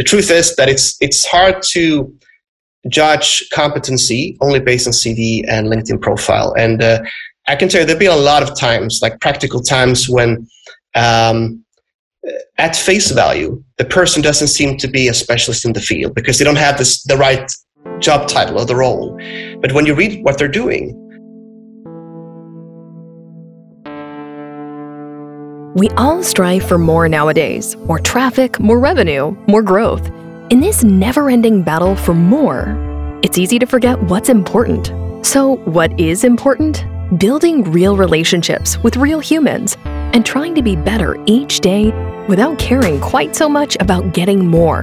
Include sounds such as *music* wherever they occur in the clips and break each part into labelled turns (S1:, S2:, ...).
S1: the truth is that it's it's hard to judge competency only based on CV and LinkedIn profile. And uh, I can tell you there've been a lot of times, like practical times, when um, at face value, the person doesn't seem to be a specialist in the field because they don't have this, the right job title or the role. But when you read what they're doing,
S2: We all strive for more nowadays more traffic, more revenue, more growth. In this never ending battle for more, it's easy to forget what's important. So, what is important? Building real relationships with real humans and trying to be better each day without caring quite so much about getting more.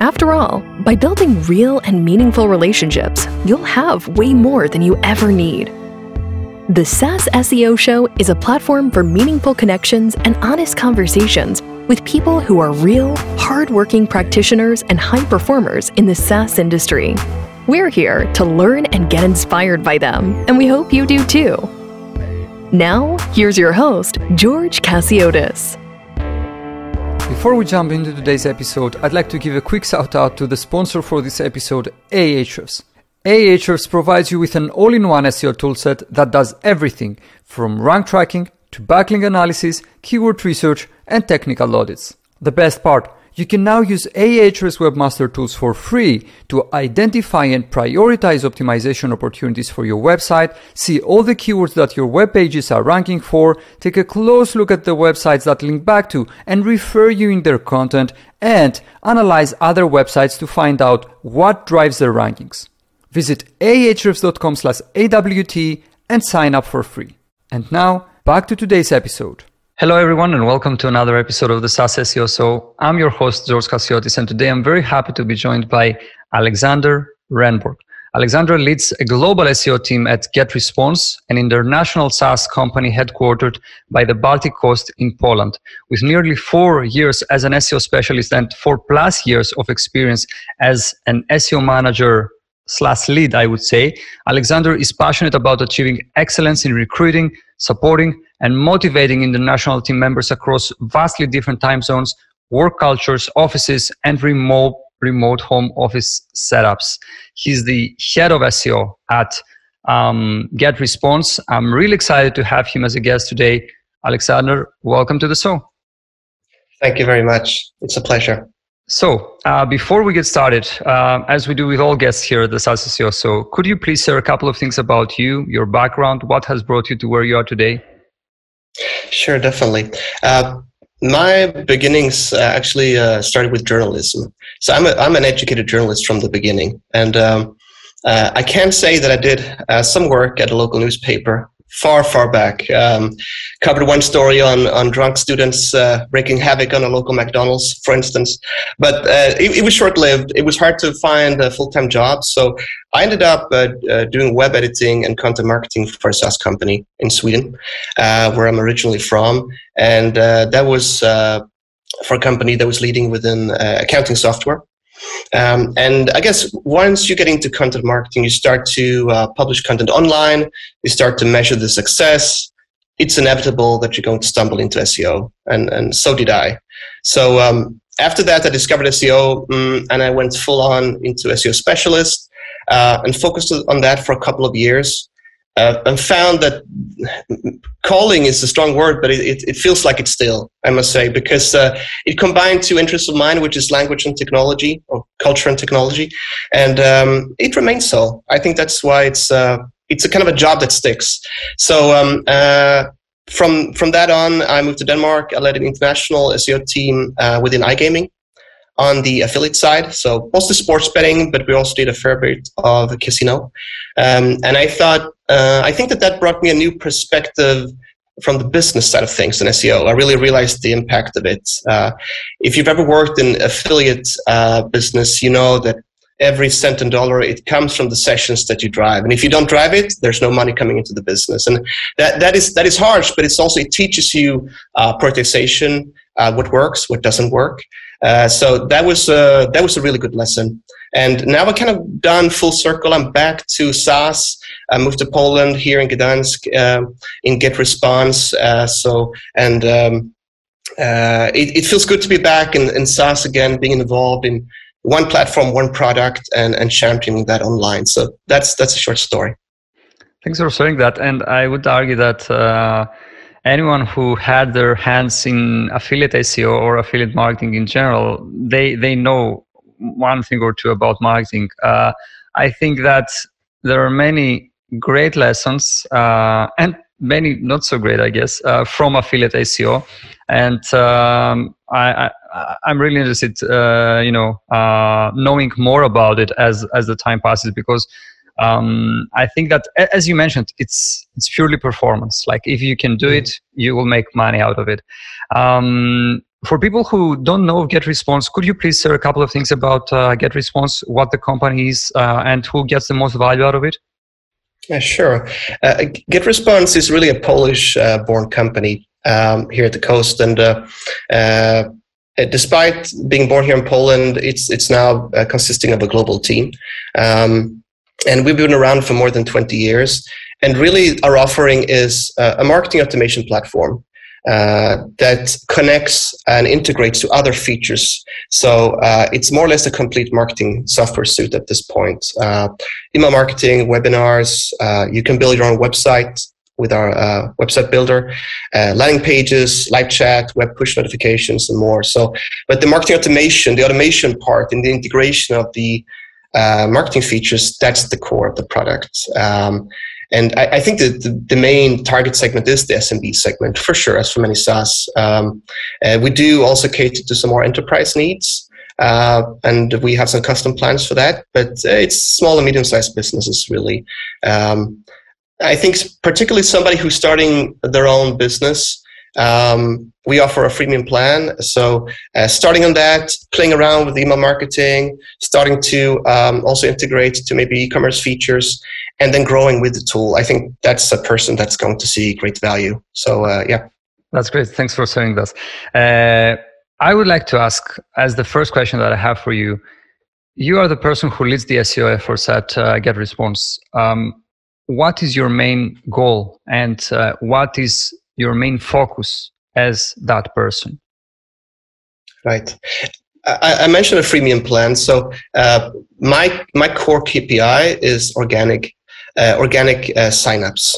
S2: After all, by building real and meaningful relationships, you'll have way more than you ever need. The SaaS SEO Show is a platform for meaningful connections and honest conversations with people who are real, hardworking practitioners and high performers in the SaaS industry. We're here to learn and get inspired by them, and we hope you do too. Now, here's your host, George Chasiotis.
S3: Before we jump into today's episode, I'd like to give a quick shout out to the sponsor for this episode, Ahrefs. Ahrefs provides you with an all-in-one SEO toolset that does everything from rank tracking to backlink analysis, keyword research, and technical audits. The best part, you can now use Ahrefs Webmaster Tools for free to identify and prioritize optimization opportunities for your website, see all the keywords that your web pages are ranking for, take a close look at the websites that link back to and refer you in their content, and analyze other websites to find out what drives their rankings. Visit ahrefs.com slash AWT and sign up for free. And now, back to today's episode. Hello, everyone, and welcome to another episode of the SaaS SEO. So, I'm your host, George Chasiotis, and today I'm very happy to be joined by Alexander Rehnborg. Alexander leads a global SEO team at GetResponse, an international SaaS company headquartered by the Baltic coast in Poland. With nearly four years as an SEO specialist and four plus years of experience as an SEO manager slash lead, I would say, Alexander is passionate about achieving excellence in recruiting, supporting, and motivating international team members across vastly different time zones, work cultures, offices, and remote remote home office setups. He's the head of SEO at um, GetResponse. I'm really excited to have him as a guest today. Alexander, welcome to the show.
S1: Thank you very much. It's a pleasure.
S3: So, uh, before we get started, uh, as we do with all guests here at the SaaS SEO, so could you please share a couple of things about you, your background, what has brought you to where you are today?
S1: Sure, definitely. Uh, my beginnings uh, actually uh, started with journalism. So I'm, a, I'm an educated journalist from the beginning. And um, uh, I can say that I did some work at a local newspaper far, far back. Um, covered one story on, on drunk students uh, wreaking havoc on a local McDonald's, for instance. But uh, it, it, was short lived. It was hard to find a full time job. So I ended up uh, uh, doing web editing and content marketing for a SaaS company in Sweden, uh, where I'm originally from. And uh, that was for a company that was leading within accounting software. Um, and I guess once you get into content marketing, you start to uh, publish content online, you start to measure the success. It's inevitable that you're going to stumble into SEO, and, and so did I. So um, after that, I discovered SEO um, and I went full on into SEO specialist uh, and focused on that for a couple of years uh, and found that calling is a strong word, but it, it, it, feels like it's still, I must say, because uh, it combined two interests of mine, which is language and technology, or culture and technology, and um, it remains so. I think that's why it's uh, it's a kind of a job that sticks. So um, uh, from from that on, I moved to Denmark. I led an international SEO team uh, within iGaming on the affiliate side. So mostly sports betting, but we also did a fair bit of a casino. Um, and I thought, uh, I think that that brought me a new perspective from the business side of things in SEO. I really realized the impact of it. Uh, if you've ever worked in affiliate uh, business, you know that every cent and dollar it comes from the sessions that you drive and if you don't drive it there's no money coming into the business and that, that is that is harsh but it's also it teaches you uh, prioritization uh, what works what doesn't work uh, so that was uh, that was a really good lesson. And now we're kind of done full circle. I'm back to SaaS. I moved to Poland here in Gdansk uh, in GetResponse. Uh, so and um, it, it, feels good to be back in, in SaaS again, being involved in one platform, one product, and, and championing that online. So that's that's a short story.
S3: Thanks for sharing that. And I would argue that anyone who had their hands in affiliate SEO or affiliate marketing in general, they they know one thing or two about marketing. Uh, I think that there are many great lessons uh, and many not so great, I guess, uh, from affiliate SEO. And um, I, I, am really interested, uh, you know, uh, knowing more about it as as the time passes because um, I think that, as you mentioned, it's it's purely performance. Like if you can do it, you will make money out of it. Um, for people who don't know GetResponse, could you please share a couple of things about uh, GetResponse, what the company is, uh, and who gets the most value out of it?
S1: Yeah, sure. Uh, GetResponse is really a Polish-born uh, company um, here at the coast, and uh, uh, despite being born here in Poland, it's it's now consisting of a global team. Um, and we've been around for more than 20 years. And really, our offering is uh, a marketing automation platform uh, that connects and integrates to other features. So uh, it's more or less a complete marketing software suite at this point. Uh, email marketing, webinars, uh, you can build your own website with our uh, website builder, landing pages, live chat, web push notifications, and more. So, but the marketing automation, the automation part, and the integration of the uh, marketing features, that's the core of the product. Um, and I, I, think that the, the, main target segment is the SMB segment for sure, as for many SaaS. Um, uh, we do also cater to some more enterprise needs. Uh, and we have some custom plans for that, but uh, it's small and medium sized businesses really. Um, I think particularly somebody who's starting their own business um, we offer a freemium plan. So uh, starting on that, playing around with email marketing, starting to um, also integrate to maybe e-commerce features, and then growing with the tool. I think that's a person that's going to see great value. So uh, yeah.
S3: That's great. Thanks for sharing this. Uh, I would like to ask, as the first question that I have for you, you are the person who leads the SEO efforts at uh, GetResponse. Um, what is your main goal and uh, what is your main focus as that person?
S1: Right. I, I mentioned a freemium plan. So uh, my my core KPI is organic uh, organic uh, signups,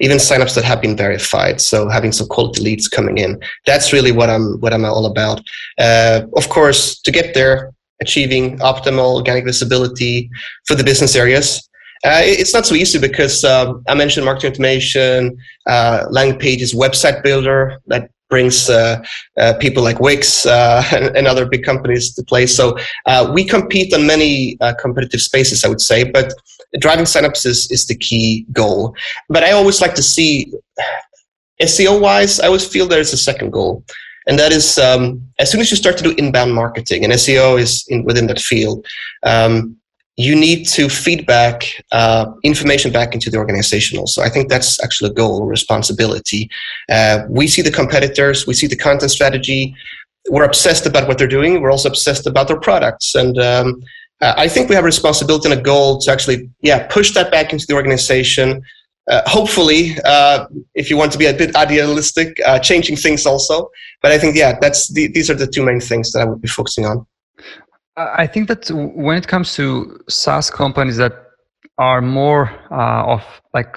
S1: even signups that have been verified. So having some quality leads coming in. That's really what I'm what I'm all about. Uh, of course, to get there, achieving optimal organic visibility for the business areas uh, it's not so easy because um, I mentioned marketing automation, uh, landing pages, website builder that brings uh, uh people like Wix uh, *laughs* and, and, other big companies to play. So uh, we compete on many competitive spaces, I would say, but driving signups is, is the key goal. But I always like to see, *sighs* SEO wise, I always feel there's a second goal. And that is um, as soon as you start to do inbound marketing, and SEO is in, within that field, um, you need to feedback uh, information back into the organizational. So I think that's actually a goal, responsibility. Uh, we see the competitors, we see the content strategy. We're obsessed about what they're doing. We're also obsessed about their products. And um, uh, I think we have a responsibility and a goal to actually, yeah, push that back into the organization. Uh, hopefully, uh, if you want to be a bit idealistic, uh, changing things also. But I think, yeah, that's the, these are the two main things that I would be focusing on.
S3: I think that when it comes to SaaS companies that are more uh, of like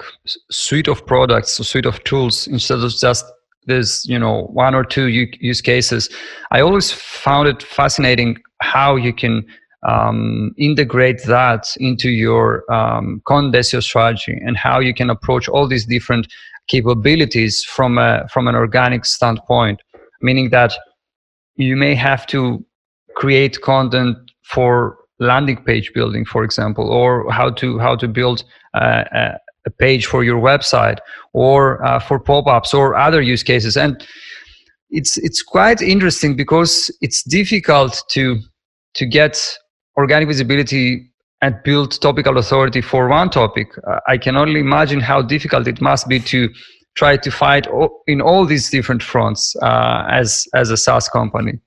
S3: suite of products, suite of tools instead of just this, you know, one or two use cases. I always found it fascinating how you can um, integrate that into your um, content strategy and how you can approach all these different capabilities from a from an organic standpoint. Meaning that you may have to create content for landing page building, for example, or how to how to build uh, a page for your website, or uh, for pop-ups, or other use cases. And it's it's quite interesting because it's difficult to to get organic visibility and build topical authority for one topic. I can only imagine how difficult it must be to try to fight in all these different fronts uh, as as a SaaS company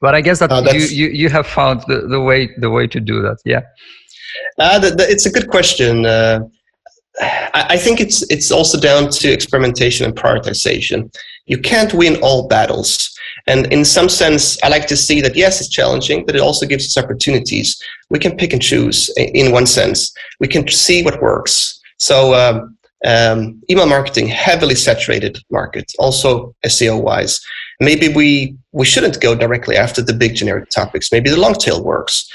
S3: but I guess that uh, you, you, you have found the, the way the way to do that. Yeah.
S1: Uh, the, the, it's a good question. Uh, I think it's it's also down to experimentation and prioritization. You can't win all battles. And in some sense, I like to see that yes, it's challenging, but it also gives us opportunities. We can pick and choose in one sense. We can see what works. So um, um, email marketing, heavily saturated market, also SEO wise. Maybe we we shouldn't go directly after the big generic topics. Maybe the long tail works.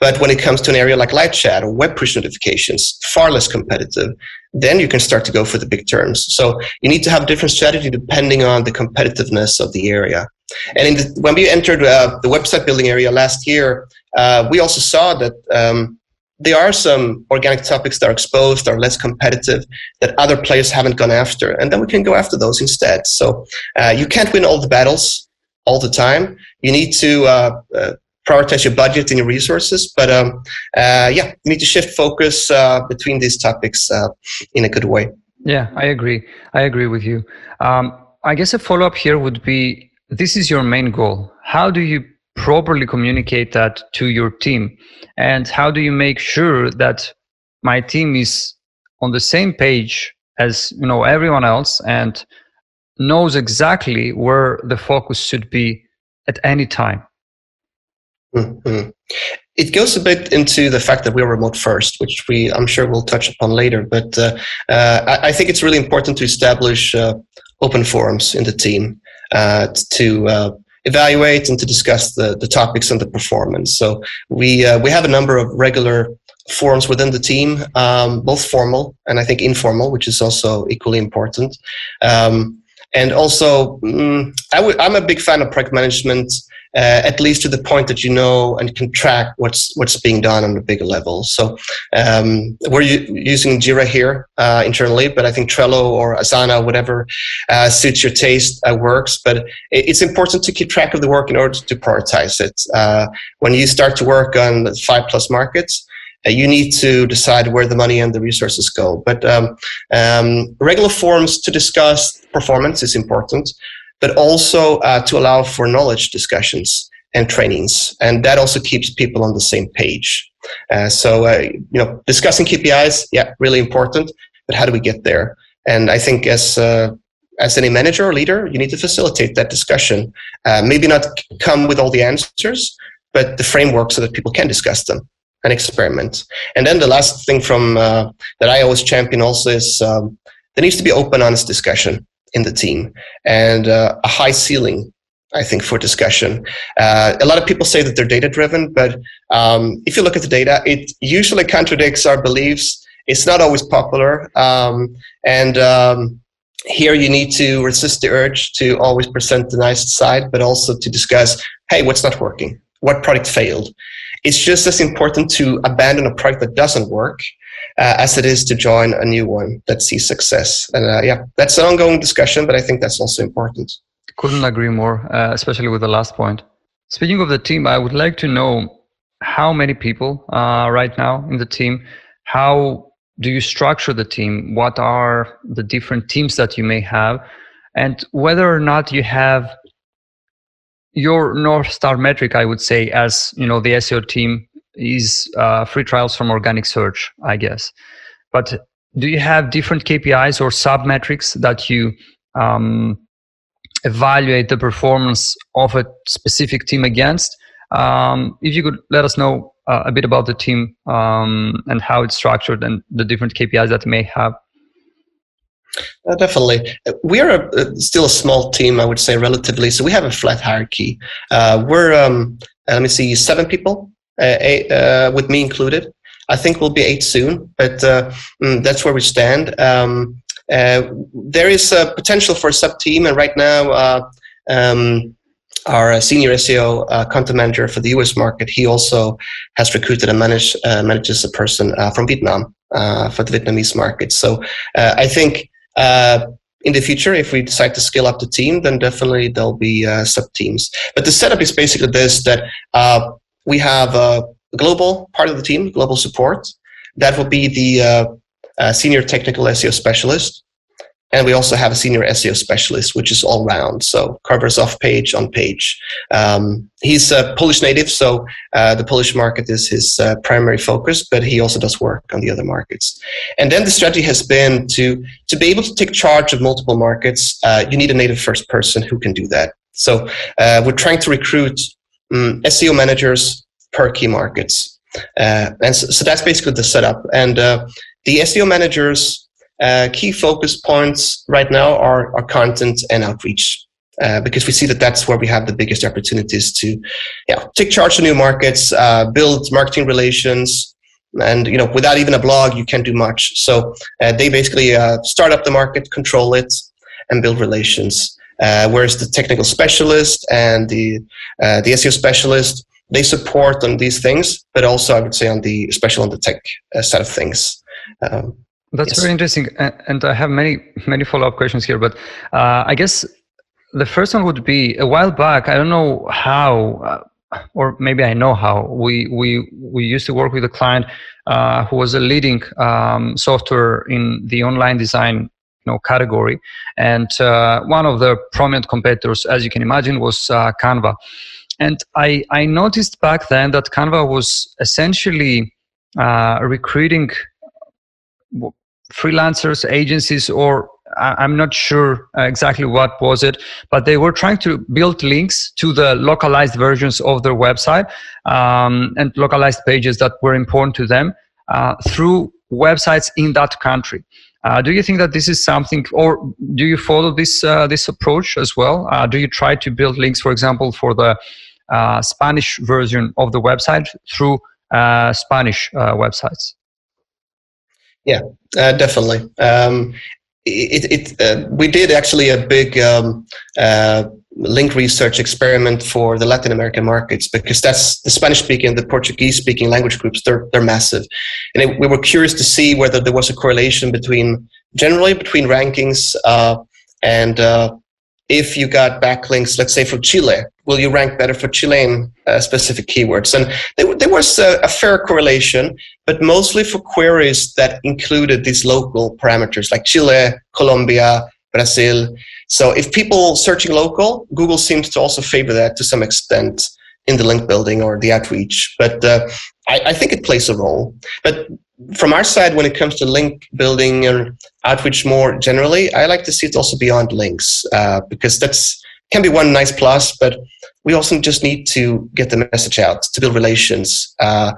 S1: But when it comes to an area like live chat or web push notifications, far less competitive, then you can start to go for the big terms. So you need to have different strategy depending on the competitiveness of the area. And the, when we entered uh, the website building area last year, uh, we also saw that um, there are some organic topics that are exposed, are less competitive, that other players haven't gone after, and then we can go after those instead. So uh, you can't win all the battles all the time. You need to uh, uh, prioritize your budget and your resources. But um, uh, yeah, you need to shift focus uh, between these topics uh, in a good way.
S3: Yeah, I agree. I agree with you. Um, I guess a follow up here would be this is your main goal. How do you properly communicate that to your team? And how do you make sure that my team is on the same page as you know everyone else and knows exactly where the focus should be at any time?
S1: Mm-hmm. It goes a bit into the fact that we're remote first, which we I'm sure we'll touch upon later. But uh, uh, I, I, think it's really important to establish uh, open forums in the team uh, to uh, evaluate and to discuss the, the topics and the performance. So we uh, we have a number of regular forums within the team, um, both formal and I think informal, which is also equally important. Um, and also, mm, i w- I'm a big fan of project management uh, at least to the point that you know and can track what's what's being done on a bigger level. So um, we're using Jira here uh, internally, but I think Trello or Asana, whatever uh, suits your taste, uh, works. But it's important to keep track of the work in order to prioritize it. Uh, when you start to work on five plus markets. Uh, you need to decide where the money and the resources go. But um, um, regular forums to discuss performance is important but also uh, to allow for knowledge discussions and trainings. And that also keeps people on the same page. Uh, so, uh, you know, discussing KPIs, yeah, really important. But how do we get there? And I think as uh, as any manager or leader, you need to facilitate that discussion. Uh, maybe not come with all the answers, but the framework so that people can discuss them and experiment. And then the last thing from uh, that I always champion also is um, there needs to be open, honest discussion in the team and uh, a high ceiling I think, for discussion. Uh, a lot of people say that they're data driven, but um, if you look at the data, it usually contradicts our beliefs. It's not always popular. Um, and um, here you need to resist the urge to always present the nice side, but also to discuss hey, what's not working? What product failed? It's just as important to abandon a product that doesn't work uh, as it is to join a new one that sees success. And uh, yeah, that's an ongoing discussion, but I think that's also important.
S3: Couldn't agree more, uh, especially with the last point. Speaking of the team, I would like to know how many people uh, right now in the team. How do you structure the team? What are the different teams that you may have, and whether or not you have your north star metric? I would say, as you know, the SEO team is uh, free trials from organic search, I guess. But do you have different KPIs or sub metrics that you um, evaluate the performance of a specific team against? Um, if you could let us know uh, a bit about the team um, and how it's structured and the different KPIs that may have.
S1: Uh, definitely. We are a, uh, still a small team, I would say, relatively. So we have a flat hierarchy. Uh, we're, um, uh, let me see, seven people eight, uh, with me included. I think we'll be eight soon, but uh, mm, that's where we stand. Um, there is a potential for a sub team, and right now, um, our senior SEO uh, content manager for the US market, he also has recruited and manage, uh, manages a person uh, from Vietnam for the Vietnamese market. So I think in the future, if we decide to scale up the team, then definitely there'll be sub teams. But the setup is basically this: that we have a global part of the team, global support. That will be the uh, uh, senior technical SEO specialist. and we also have a senior SEO specialist, which is all round, so covers off page, on page. Um, he's a Polish native, so uh, the Polish market is his uh, primary focus, but he also does work on the other markets. And then the strategy has been to to be able to take charge of multiple markets. Uh, you need a native first person who can do that. So uh, we're trying to recruit um, SEO managers per key markets, uh, and so, so, that's basically the setup. And uh, the SEO managers uh, key focus points right now are, are content and outreach. Uh, because we see that that's where we have the biggest opportunities to yeah, take charge of new markets, uh, build marketing relations, and you know without even a blog you can't do much. So uh, they basically start up the market, control it, and build relations. Uh, whereas the technical specialist and the the SEO specialist they support on these things, but also I would say on the especially on the tech side of things. Um,
S3: that's yes. very interesting, and I have many many follow up questions here. But uh, I guess the first one would be a while back. I don't know how, uh, or maybe I know how. We we we used to work with a client uh, who was a leading um, software in the online design you know category, and uh, one of the prominent competitors, as you can imagine, was uh, Canva. And I I noticed back then that Canva was essentially uh, recruiting freelancers, agencies, or I'm not sure exactly what was it, but they were trying to build links to the localized versions of their website um, and localized pages that were important to them uh, through websites in that country. Uh, do you think that this is something, or do you follow this uh, this approach as well? Uh, do you try to build links, for example, for the uh, Spanish version of the website through uh, Spanish websites?
S1: Yeah, uh, definitely. Um, it, it uh, we did actually a big um, uh, link research experiment for the Latin American markets because that's the Spanish speaking, and the Portuguese speaking language groups. They're they're massive, and it, we were curious to see whether there was a correlation between generally between rankings uh, and uh, if you got backlinks, let's say from Chile, will you rank better for Chilean uh, specific keywords? And there, there was a, a, fair correlation, but mostly for queries that included these local parameters like Chile, Colombia, Brazil. So if people searching local, Google seems to also favor that to some extent in the link building or the outreach. But uh, I, I, think it plays a role. But from our side, when it comes to link building and outreach more generally, I like to see it also beyond links uh, because that's can be one nice plus, but we also just need to get the message out to build relations. Uh,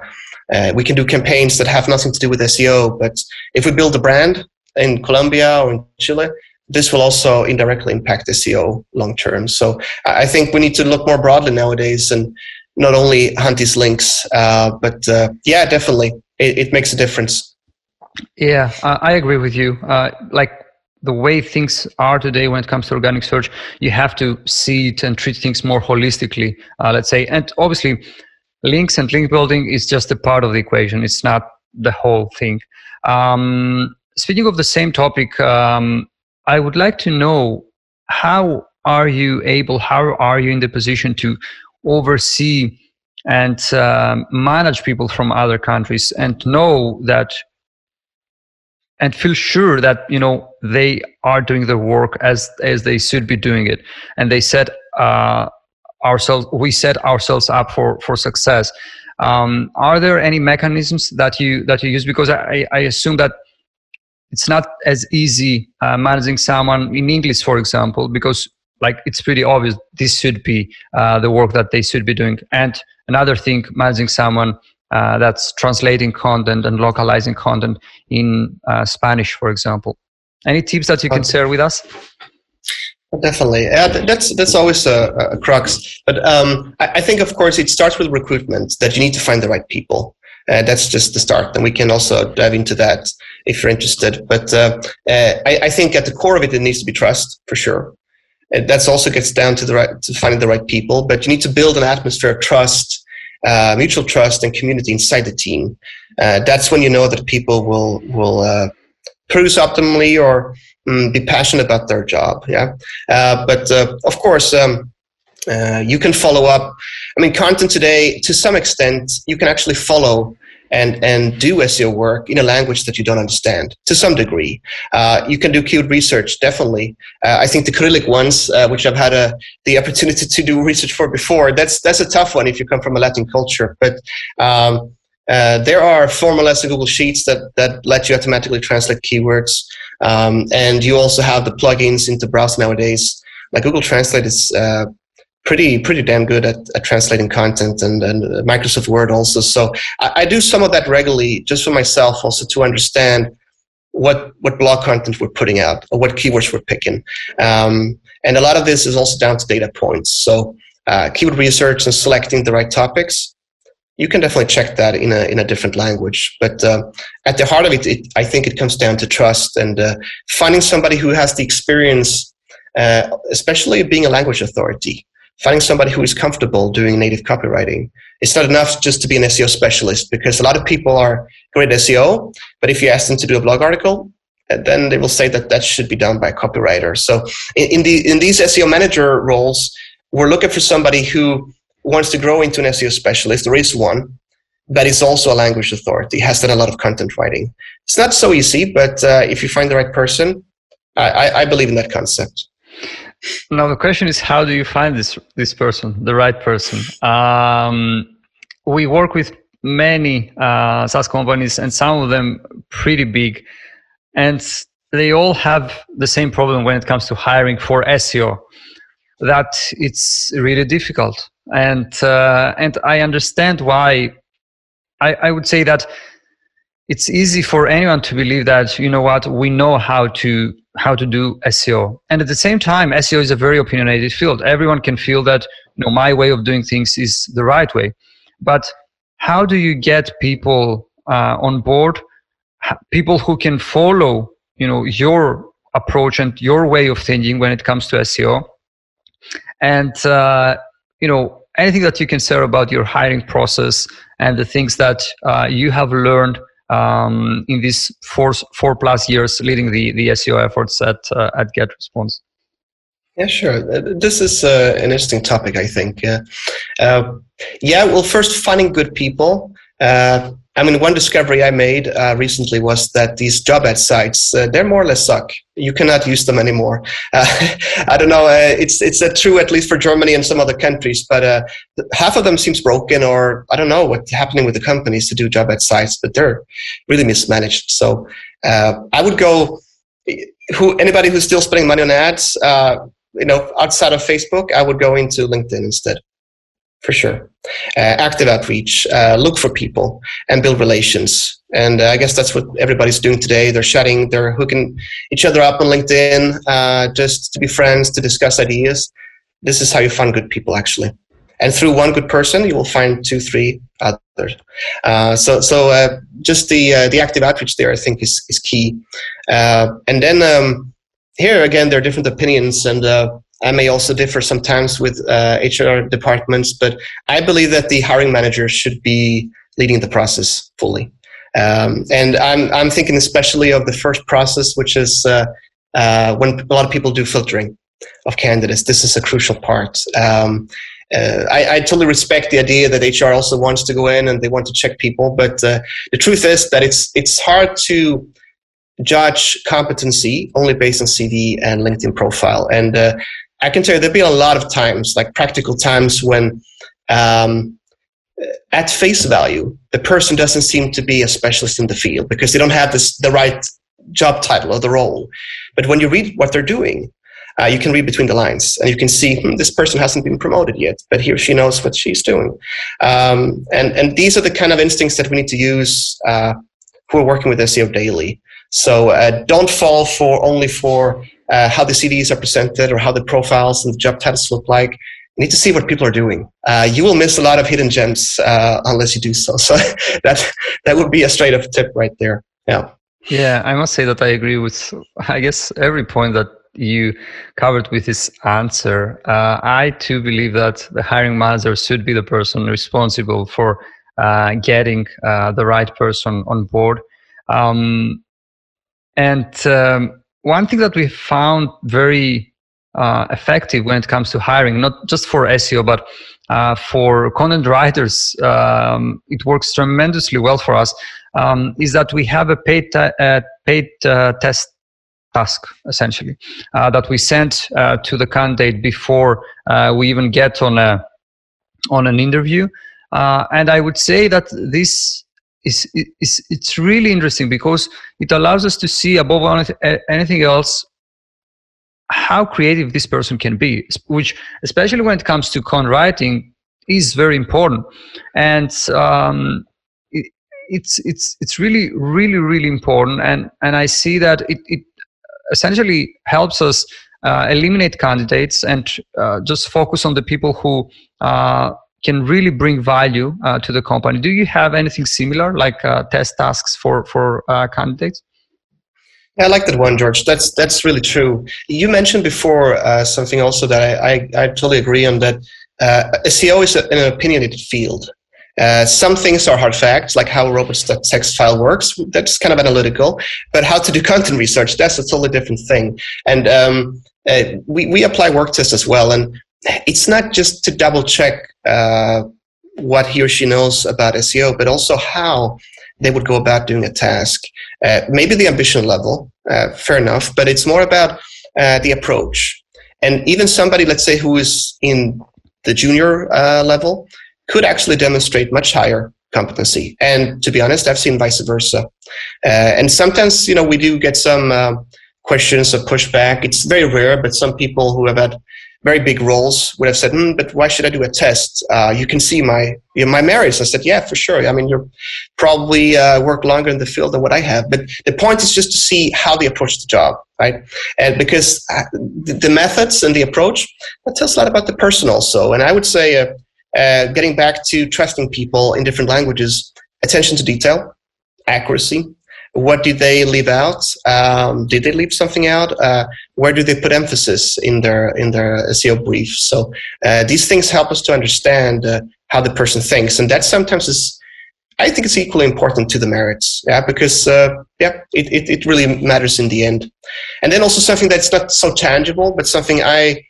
S1: uh, we can do campaigns that have nothing to do with SEO, but if we build a brand in Colombia or in Chile, this will also indirectly impact SEO long term. So I think we need to look more broadly nowadays and not only hunt these links, uh, but uh, yeah, definitely it, it, makes a difference.
S3: Yeah, I agree with you. Uh, like the way things are today when it comes to organic search, you have to see it and treat things more holistically, uh, let's say. And obviously, links and link building is just a part of the equation, it's not the whole thing. Um, speaking of the same topic, um, I would like to know how are you able, how are you in the position to oversee and um, manage people from other countries and know that and feel sure that you know they are doing their work as as they should be doing it? And they set uh, ourselves we set ourselves up for for success. Um, are there any mechanisms that you that you use? Because i i assume that it's not as easy uh, managing someone in english for example because like it's pretty obvious this should be uh, the work that they should be doing and another thing managing someone uh, that's translating content and localizing content in uh, Spanish, for example. Any tips that you can share with us?
S1: Definitely, yeah, that's that's always a, a crux. But um, I, I, think, of course, it starts with recruitment. That you need to find the right people. Uh, that's just the start, and we can also dive into that if you're interested. But uh, uh, I, I, think at the core of it, it needs to be trust for sure. And that's also gets down to the right to finding the right people. But you need to build an atmosphere of trust uh, mutual trust and community inside the team. Uh, that's when you know that people will will uh, produce optimally or um, be passionate about their job. Yeah, but of course. Um, you can follow up. I mean, content today, to some extent, you can actually follow and and do SEO work in a language that you don't understand to some degree. Uh, you can do keyword research, definitely. Uh, I think the Cyrillic ones, uh, which I've had a, the opportunity to do research for before, that's that's a tough one if you come from a Latin culture. But um, uh, there are formulas in Google Sheets that that let you automatically translate keywords, um, and you also have the plugins into browser nowadays. Like Google Translate is uh, pretty pretty damn good at, at translating content and, and Microsoft Word also. So I, I, do some of that regularly just for myself also to understand what what blog content we're putting out or what keywords we're picking. Um, and a lot of this is also down to data points. So uh, keyword research and selecting the right topics. You can definitely check that in a in a different language, but uh, at the heart of it, it, I think it comes down to trust and uh, finding somebody who has the experience, uh, especially being a language authority finding somebody who is comfortable doing native copywriting. It's not enough just to be an SEO specialist because a lot of people are great at SEO, but if you ask them to do a blog article, then they will say that that should be done by a copywriter. So in, the in these SEO manager roles, we're looking for somebody who wants to grow into an SEO specialist. There is one, but is also a language authority, has done a lot of content writing. It's not so easy, but uh, if you find the right person, I, I believe in that concept.
S3: Now the question is, how do you find this this person, the right person? Um, we work with many uh, SaaS companies, and some of them pretty big, and they all have the same problem when it comes to hiring for SEO. That it's really difficult, and uh, and I understand why. I, I would say that it's easy for anyone to believe that you know what we know how to how to do SEO. And at the same time, SEO is a very opinionated field. Everyone can feel that you know my way of doing things is the right way. But how do you get people uh, on board? People who can follow you know your approach and your way of thinking when it comes to SEO. And uh, you know anything that you can share about your hiring process and the things that uh, you have learned um, in these four four plus years leading the the SEO efforts at uh, at GetResponse?
S1: Yeah, sure. Uh, this is uh, an interesting topic, I think. Uh, yeah, well, first, finding good people. Uh, I mean, one discovery I made uh, recently was that these job ad sites, uh, they're more or less suck. You cannot use them anymore. Uh, *laughs* I don't know. Uh, it's it's true at least for Germany and some other countries, but uh, half of them seems broken, or I don't know what's happening with the companies to do job ad sites, but they're really mismanaged. So uh, I would go. Who anybody who's still spending money on ads, you know, outside of Facebook, I would go into LinkedIn instead for sure. Uh, active outreach, uh, look for people, and build relations. And uh, I guess that's what everybody's doing today. They're chatting, they're hooking each other up on LinkedIn uh, just to be friends, to discuss ideas. This is how you find good people, actually. And through one good person, you will find two, three others. Uh, so, so uh, just the the active outreach there, I think, is is key. and then um, here again, there are different opinions, and I may also differ sometimes with uh, HR departments, but I believe that the hiring manager should be leading the process fully. Um, and I'm, I'm thinking especially of the first process, which is uh, uh, when a lot of people do filtering of candidates. This is a crucial part. Um, uh, I, I, totally respect the idea that HR also wants to go in and they want to check people, but uh, the truth is that it's it's hard to judge competency only based on CV and LinkedIn profile. And uh, I can tell you there've been a lot of times, like practical times, when um, at face value, the person doesn't seem to be a specialist in the field because they don't have this the right job title or the role. But when you read what they're doing, uh, you can read between the lines and you can see hmm, this person hasn't been promoted yet, but he or she knows what she's doing. Um, and, and these are the kind of instincts that we need to use uh, who are working with SEO daily. So uh, don't fall for only for uh, how the CVs are presented or how the profiles and the job titles look like. You need to see what people are doing. Uh, you will miss a lot of hidden gems uh, unless you do so. *laughs* So that that would be a straight up tip right there. Yeah.
S3: Yeah, I must say that I agree with I guess every point that you covered with this answer. Uh, I too believe that the hiring manager should be the person responsible for uh, getting uh, the right person on board. Um, and um, one thing that we found very uh, effective when it comes to hiring, not just for SEO, but uh, for content writers. Um, it works tremendously well for us. Um, is that we have a paid, uh, paid uh, test task essentially uh, that we send to the candidate before we even get on a on an interview. and I would say that this is, is it's really interesting because it allows us to see above anything else how creative this person can be, which especially when it comes to con writing is very important. And um, it, it's it's it's really really really important. And and I see that it, it essentially helps us uh, eliminate candidates and uh, just focus on the people who uh, can really bring value uh, to the company. Do you have anything similar, like uh, test tasks for for uh, candidates?
S1: Yeah, I like that one, George. That's that's really true. You mentioned before uh, something also that I, I, I, totally agree on that uh, SEO is an opinionated field. Uh, some things are hard facts, like how a robots.txt file works. That's kind of analytical. But how to do content research, that's a totally different thing. And um, uh, we, we apply work tests as well. And it's not just to double check uh, what he or she knows about SEO, but also how they would go about doing a task. Uh, maybe the ambition level, uh, fair enough, but it's more about uh, the approach. And even somebody, let's say, who is in the junior uh, level could actually demonstrate much higher competency. And to be honest, I've seen vice versa. Uh, and sometimes, you know, we do get some questions of pushback. It's very rare, but some people who have had very big roles would have said, mm, "But why should I do a test? Uh, you can see my you know, my merits." I said, "Yeah, for sure. I mean, you're probably uh, work longer in the field than what I have, but the point is just to see how they approach the job, right? And because uh, the methods and the approach that tells a lot about the person also. And I would say, uh, uh, getting back to trusting people in different languages, attention to detail, accuracy, what did they leave out? Um, did they leave something out? Uh, where do they put emphasis in their in their SEO brief? So uh, these things help us to understand uh, how the person thinks, and that sometimes is, I think, it's equally important to the merits. Yeah, because uh, yeah, it, it it really matters in the end. And then also something that's not so tangible, but something I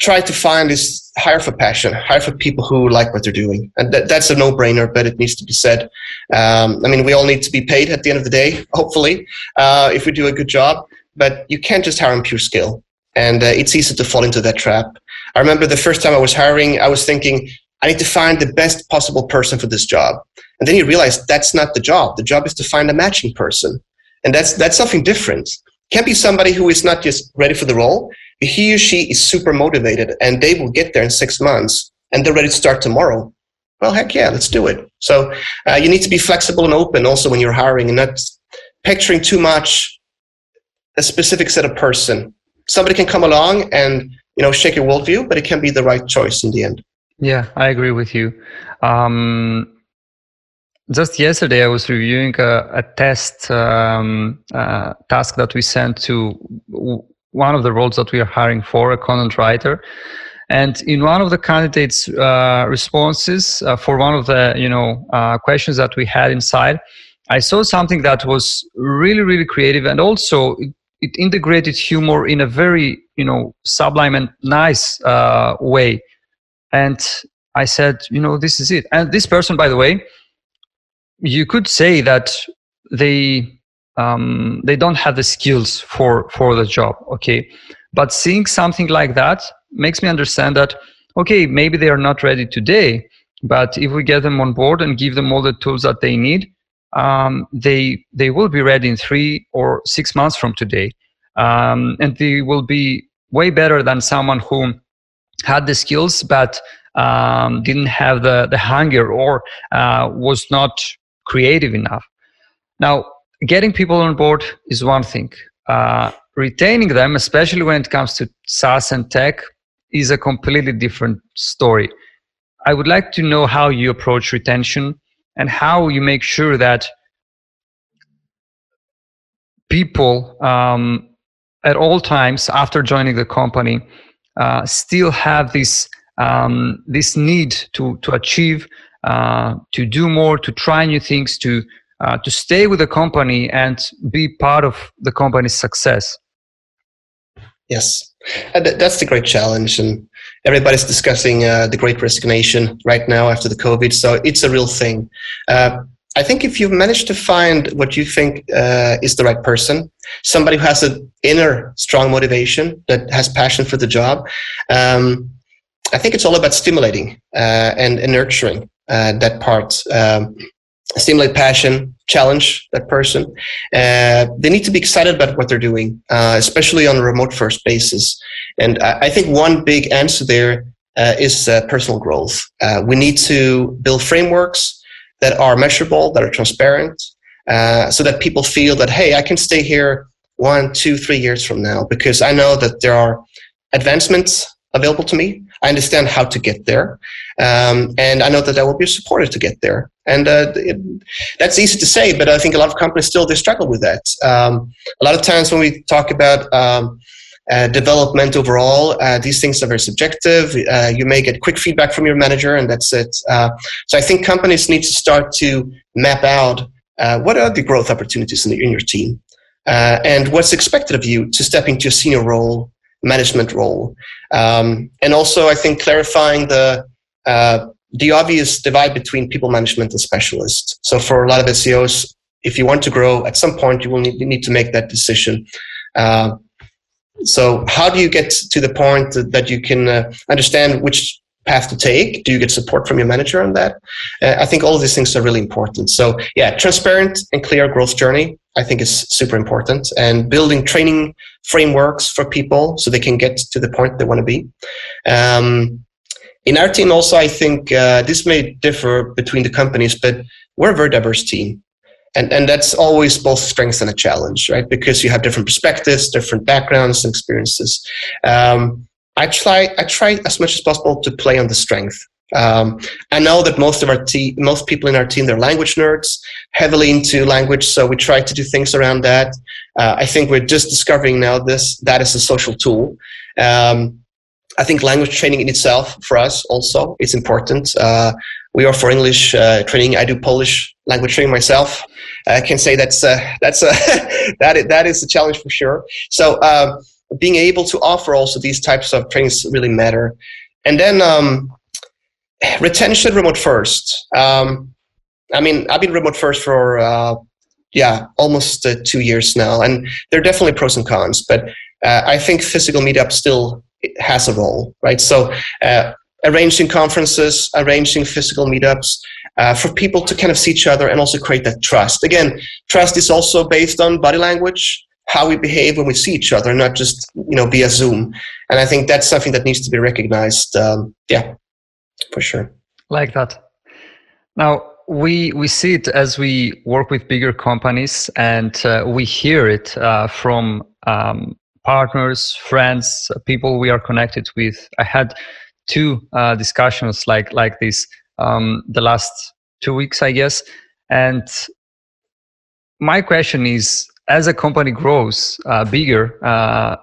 S1: try to find is hire for passion, hire for people who like what they're doing. And that, that's a no-brainer, but it needs to be said. Um, I mean, we all need to be paid at the end of the day, hopefully, uh, if we do a good job. But you can't just hire on pure skill. And uh, it's easy to fall into that trap. I remember the first time I was hiring, I was thinking, I need to find the best possible person for this job. And then you realize that's not the job. The job is to find a matching person. And that's, that's something different. Can't be somebody who is not just ready for the role, but he or she is super motivated and they will get there in six months and they're ready to start tomorrow, well, heck yeah, let's do it. So uh, you need to be flexible and open also when you're hiring and not picturing too much a specific set of person. Somebody can come along and you know shake your worldview, but it can be the right choice in the end.
S3: Yeah, I agree with you. Um, just yesterday, I was reviewing a, a test um, uh, task that we sent to one of the roles that we are hiring for, a content writer. And in one of the candidates' uh, responses uh, for one of the you know uh, questions that we had inside, I saw something that was really really creative, and also it, it integrated humor in a very you know sublime and nice uh, way. And I said, you know, this is it. And this person, by the way, you could say that they um, they don't have the skills for for the job okay but seeing something like that makes me understand that okay maybe they are not ready today but if we get them on board and give them all the tools that they need um, they they will be ready in three or six months from today um, and they will be way better than someone who had the skills but um, didn't have the, the hunger or uh, was not creative enough now getting people on board is one thing. Uh, retaining them, especially when it comes to SaaS and tech, is a completely different story. I would like to know how you approach retention and how you make sure that people um, at all times after joining the company uh, still have this um, this need to to achieve, uh, to do more, to try new things, to uh, to stay with the company and be part of the company's success?
S1: Yes, and that's the great challenge, and everybody's discussing uh, the Great Resignation right now after the COVID. So it's a real thing. Uh, I think if you manage to find what you think uh, is the right person, somebody who has an inner strong motivation that has passion for the job, um, I think it's all about stimulating uh, and, and, nurturing uh, that part. Um, stimulate passion, challenge that person. Uh, they need to be excited about what they're doing, uh, especially on a remote first basis. And I, I think one big answer there uh, is uh, personal growth. Uh, we need to build frameworks that are measurable, that are transparent, uh, so that people feel that, hey, I can stay here one, two, three years from now because I know that there are advancements available to me. I understand how to get there. Um, and I know that I will be supported to get there. And uh, it, that's easy to say, but I think a lot of companies still they struggle with that. Um, a lot of times when we talk about um, uh, development overall, uh, these things are very subjective. Uh, you may get quick feedback from your manager, and that's it. Uh, so I think companies need to start to map out uh, what are the growth opportunities in, the, in your team, and what's expected of you to step into a senior role, management role, um, and also I think clarifying the the obvious divide between people management and specialists. So for a lot of SEOs, if you want to grow, at some point you will need, you need to make that decision. Uh, so how do you get to the point that you can uh, understand which path to take? Do you get support from your manager on that? Uh, I think all of these things are really important. So yeah, transparent and clear growth journey, I think is super important and building training frameworks for people so they can get to the point they want to be. Um, in our team also, I think uh, this may differ between the companies, but we're a very diverse team. And, and that's always both strength and a challenge, right? Because you have different perspectives, different backgrounds and experiences. Um, I try, I try as much as possible to play on the strength. Um, I know that most of our team, most people in our team, they're language nerds, heavily into language. So we try to do things around that. Uh, I think we're just discovering now this that is a social tool. Um, I think language training in itself for us also is important. Uh, we for English uh, training. I do Polish language training myself. I can say that's uh, that's uh, *laughs* that is, that is a challenge for sure. So uh, being able to offer also these types of trainings really matter. And then um, retention remote first. Um, I mean, I've been remote first for uh, yeah almost uh, two years now, and there are definitely pros and cons. But I think physical meetup still has a role, right? So uh, arranging conferences, arranging physical meetups uh, for people to kind of see each other and also create that trust. Again, trust is also based on body language, how we behave when we see each other, not just you know via Zoom. And I think that's something that needs to be recognized. Um, yeah, for sure.
S3: Like that. Now we we see it as we work with bigger companies, and uh, we hear it uh, from um, partners, friends, people we are connected with. I had two uh, discussions like like this um, the last two weeks, I guess. And my question is, as a company grows uh, bigger, uh,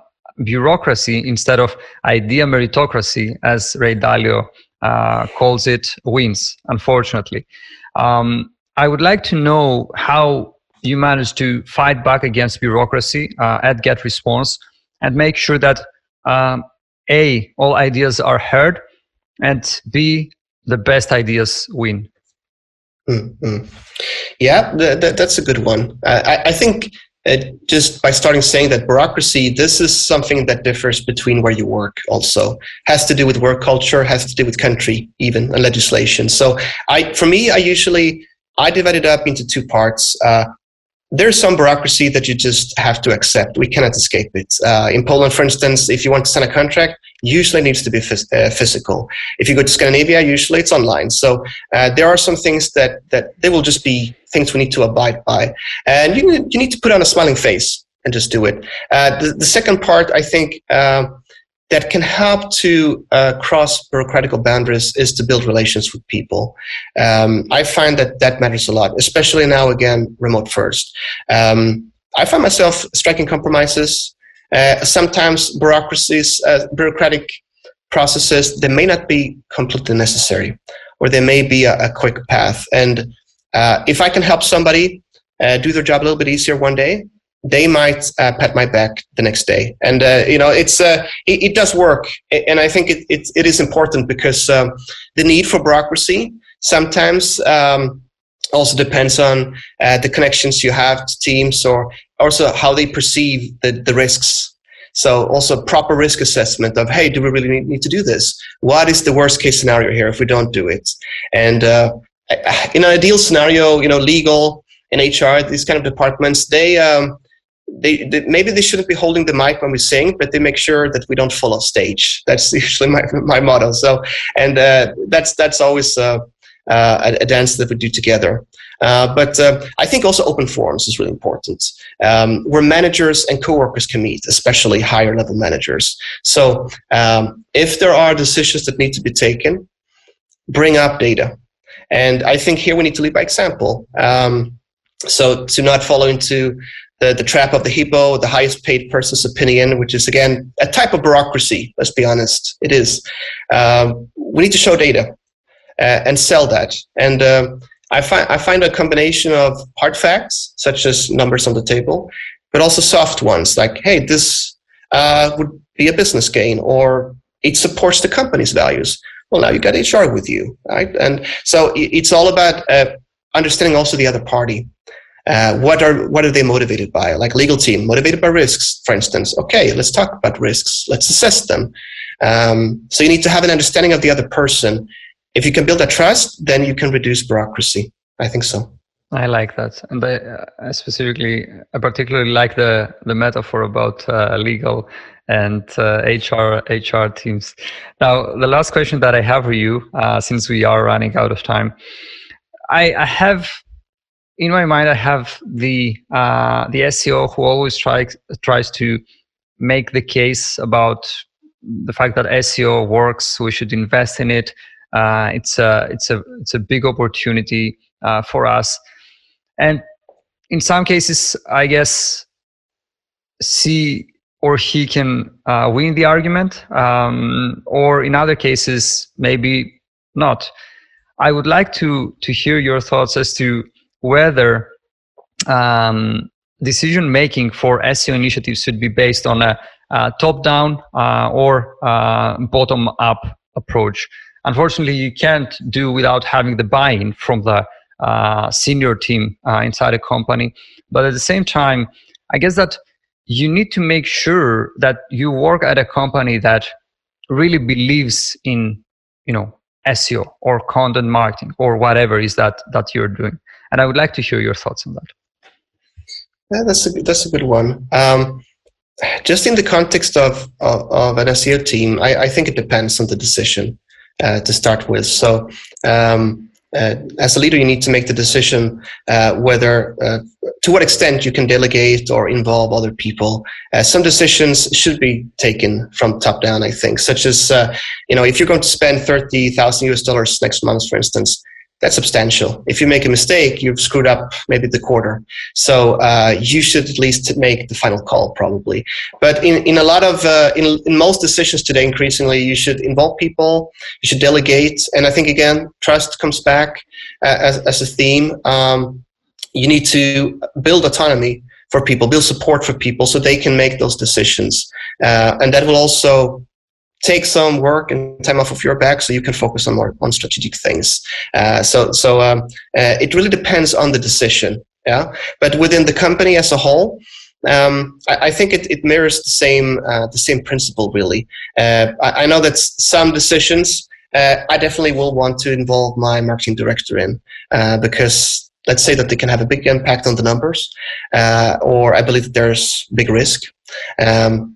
S3: bureaucracy instead of idea meritocracy, as Ray Dalio uh, calls it, wins. Unfortunately, um, I would like to know how you manage to fight back against bureaucracy uh, at GetResponse and make sure that um, a all ideas are heard and b the best ideas win.
S1: Mm-hmm. yeah th- th- that's a good one. I, I think uh, just by starting saying that bureaucracy this is something that differs between where you work also. Has to do with work culture has to do with country even and legislation. So i for me i usually i divide it up into two parts. Uh, there's some bureaucracy that you just have to accept. We cannot escape it. Uh, in Poland, for instance, if you want to sign a contract, usually needs to be phys- uh, physical. If you go to Scandinavia, usually it's online. So uh, there are some things that that they will just be things we need to abide by, and you need, you need to put on a smiling face and just do it. Uh, the, the, second part, I think. Uh, that can help to uh, cross bureaucratic boundaries is to build relations with people. Um, I find that that matters a lot, especially now again, remote first. Um, I find myself striking compromises. Uh, sometimes bureaucracies, uh, bureaucratic processes, they may not be completely necessary, or there may be a, a quick path. And uh, if I can help somebody uh, do their job a little bit easier one day, they might uh, pat my back the next day. And uh, you know, it's uh, it, it, does work, and I think it it, it is important because um, the need for bureaucracy sometimes um, also depends on uh, the connections you have to teams or also how they perceive the, the risks. So also proper risk assessment of, hey, do we really need, to do this? What is the worst case scenario here if we don't do it? And uh, in an ideal scenario, you know, legal and HR, these kind of departments, they, um, they, they, maybe they shouldn't be holding the mic when we sing, but they make sure that we don't fall off stage. *laughs* That's usually my my motto. So, and uh, that's that's always uh, uh, a, dance that we do together. Uh, but uh, I think also open forums is really important, um, where managers and coworkers can meet, especially higher level managers. So um, if there are decisions that need to be taken, bring up data. And I think here we need to lead by example. Um, so to not follow into the, the trap of the hippo, the highest paid person's opinion, which is again a type of bureaucracy. Let's be honest, it is. Um, we need to show data uh, and sell that. And uh, I find I find a combination of hard facts, such as numbers on the table, but also soft ones, like hey, this uh, would be a business gain, or it supports the company's values. Well, now you got HR with you, right? And so it's all about uh, understanding also the other party. Uh, what are what are they motivated by? Like legal team motivated by risks, for instance. Okay, let's talk about risks. Let's assess them. Um, so you need to have an understanding of the other person if you can build that trust, then you can reduce bureaucracy. I think so.
S3: I like that, and I, uh, specifically, I particularly like the the metaphor about uh, legal and uh, HR HR teams. Now, the last question that I have for you, uh, since we are running out of time, I, I have in my mind, I have the uh, the SEO who always tries tries to make the case about the fact that SEO works. We should invest in it uh, it's a it's a it's a big opportunity uh, for us, and in some cases, I guess, she or he can uh, win the argument, um, or in other cases, maybe not. I would like to to hear your thoughts as to whether um, decision making for SEO initiatives should be based on a, a top down uh, or uh, bottom up approach. Unfortunately you can't do without having the buy-in from the uh, senior team uh, inside a company. But at the same time i guess that you need to make sure that you work at a company that really believes in you know seo or content marketing or whatever is that that you're doing and i would like to hear your thoughts on that
S1: yeah that's a that's a good one um, just in the context of, of, of an seo team I, I think it depends on the decision uh, to start with. So um, uh, as a leader, you need to make the decision uh, whether, uh, to what extent you can delegate or involve other people. Uh, some decisions should be taken from top down, I think, such as, uh, you know, if you're going to spend 30,000 US dollars next month, for instance, that's substantial. If you make a mistake, you've screwed up maybe the quarter. So uh, you should at least make the final call, probably. But in, in a lot of, uh, in, in most decisions today, increasingly, you should involve people, you should delegate. And I think, again, trust comes back uh, as, as a theme. Um, you need to build autonomy for people, build support for people so they can make those decisions. Uh, and that will also take some work and time off of your back so you can focus on more on strategic things. Uh, so so um, uh, it really depends on the decision. Yeah, but within the company as a whole. Um, I, I, think it, it mirrors the same uh, the same principle really. Uh, I, I, know that some decisions uh, I definitely will want to involve my marketing director in uh, because let's say that they can have a big impact on the numbers, or I believe that there's big risk. Um,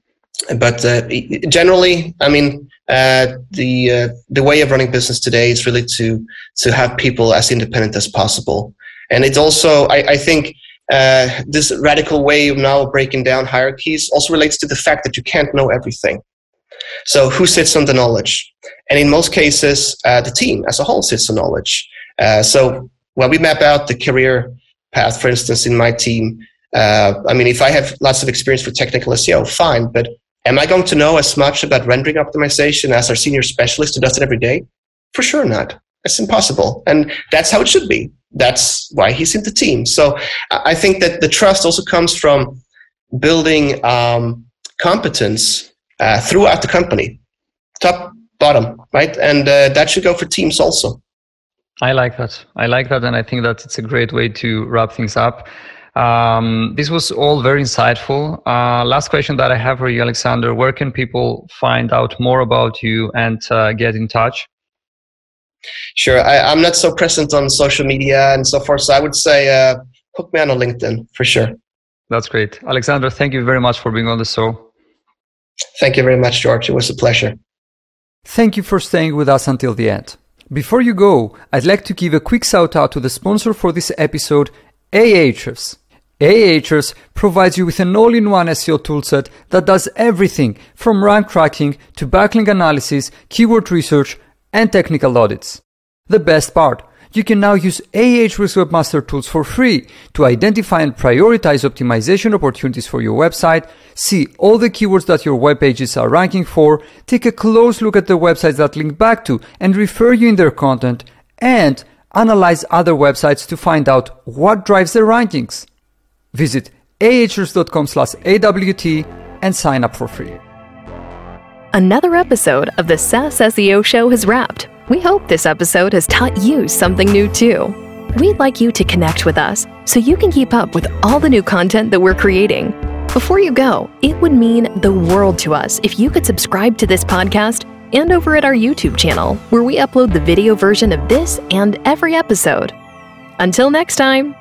S1: but uh, generally, I mean, uh, the uh, the way of running business today is really to to have people as independent as possible, and it's also I, I think uh, this radical way of now breaking down hierarchies also relates to the fact that you can't know everything. So who sits on the knowledge? And in most cases, uh, the team as a whole sits on knowledge. Uh, so when we map out the career path, for instance, in my team, I mean, if I have lots of experience for technical SEO, fine, but Am I going to know as much about rendering optimization as our senior specialist who does it every day? For sure not. It's impossible. And that's how it should be. That's why he's in the team. So I think that the trust also comes from building um, competence uh, throughout the company, top, bottom, right? And uh, that should go for teams also.
S3: I like that. I like that. And I think that it's a great way to wrap things up. Um, this was all very insightful. Uh, last question that I have for you, Alexander where can people find out more about you and uh, get in touch?
S1: Sure. I, am not so present on social media and so forth. So I would say uh, hook me on LinkedIn for sure.
S3: That's great. Alexander, thank you very much for being on the show.
S1: Thank you very much, George. It was a pleasure.
S3: Thank you for staying with us until the end. Before you go, I'd like to give a quick shout out to the sponsor for this episode, Ahrefs. Ahrefs provides you with an all-in-one SEO toolset that does everything from rank tracking to backlink analysis, keyword research, and technical audits. The best part, you can now use Ahrefs Webmaster Tools for free to identify and prioritize optimization opportunities for your website, see all the keywords that your web pages are ranking for, take a close look at the websites that link back to and refer you in their content, and analyze other websites to find out what drives their rankings. Visit ahrefs.com slash AWT and sign up for free.
S2: Another episode of the SaaS SEO show has wrapped. We hope this episode has taught you something new too. We'd like you to connect with us so you can keep up with all the new content that we're creating. Before you go, it would mean the world to us if you could subscribe to this podcast and over at our YouTube channel, where we upload the video version of this and every episode. Until next time.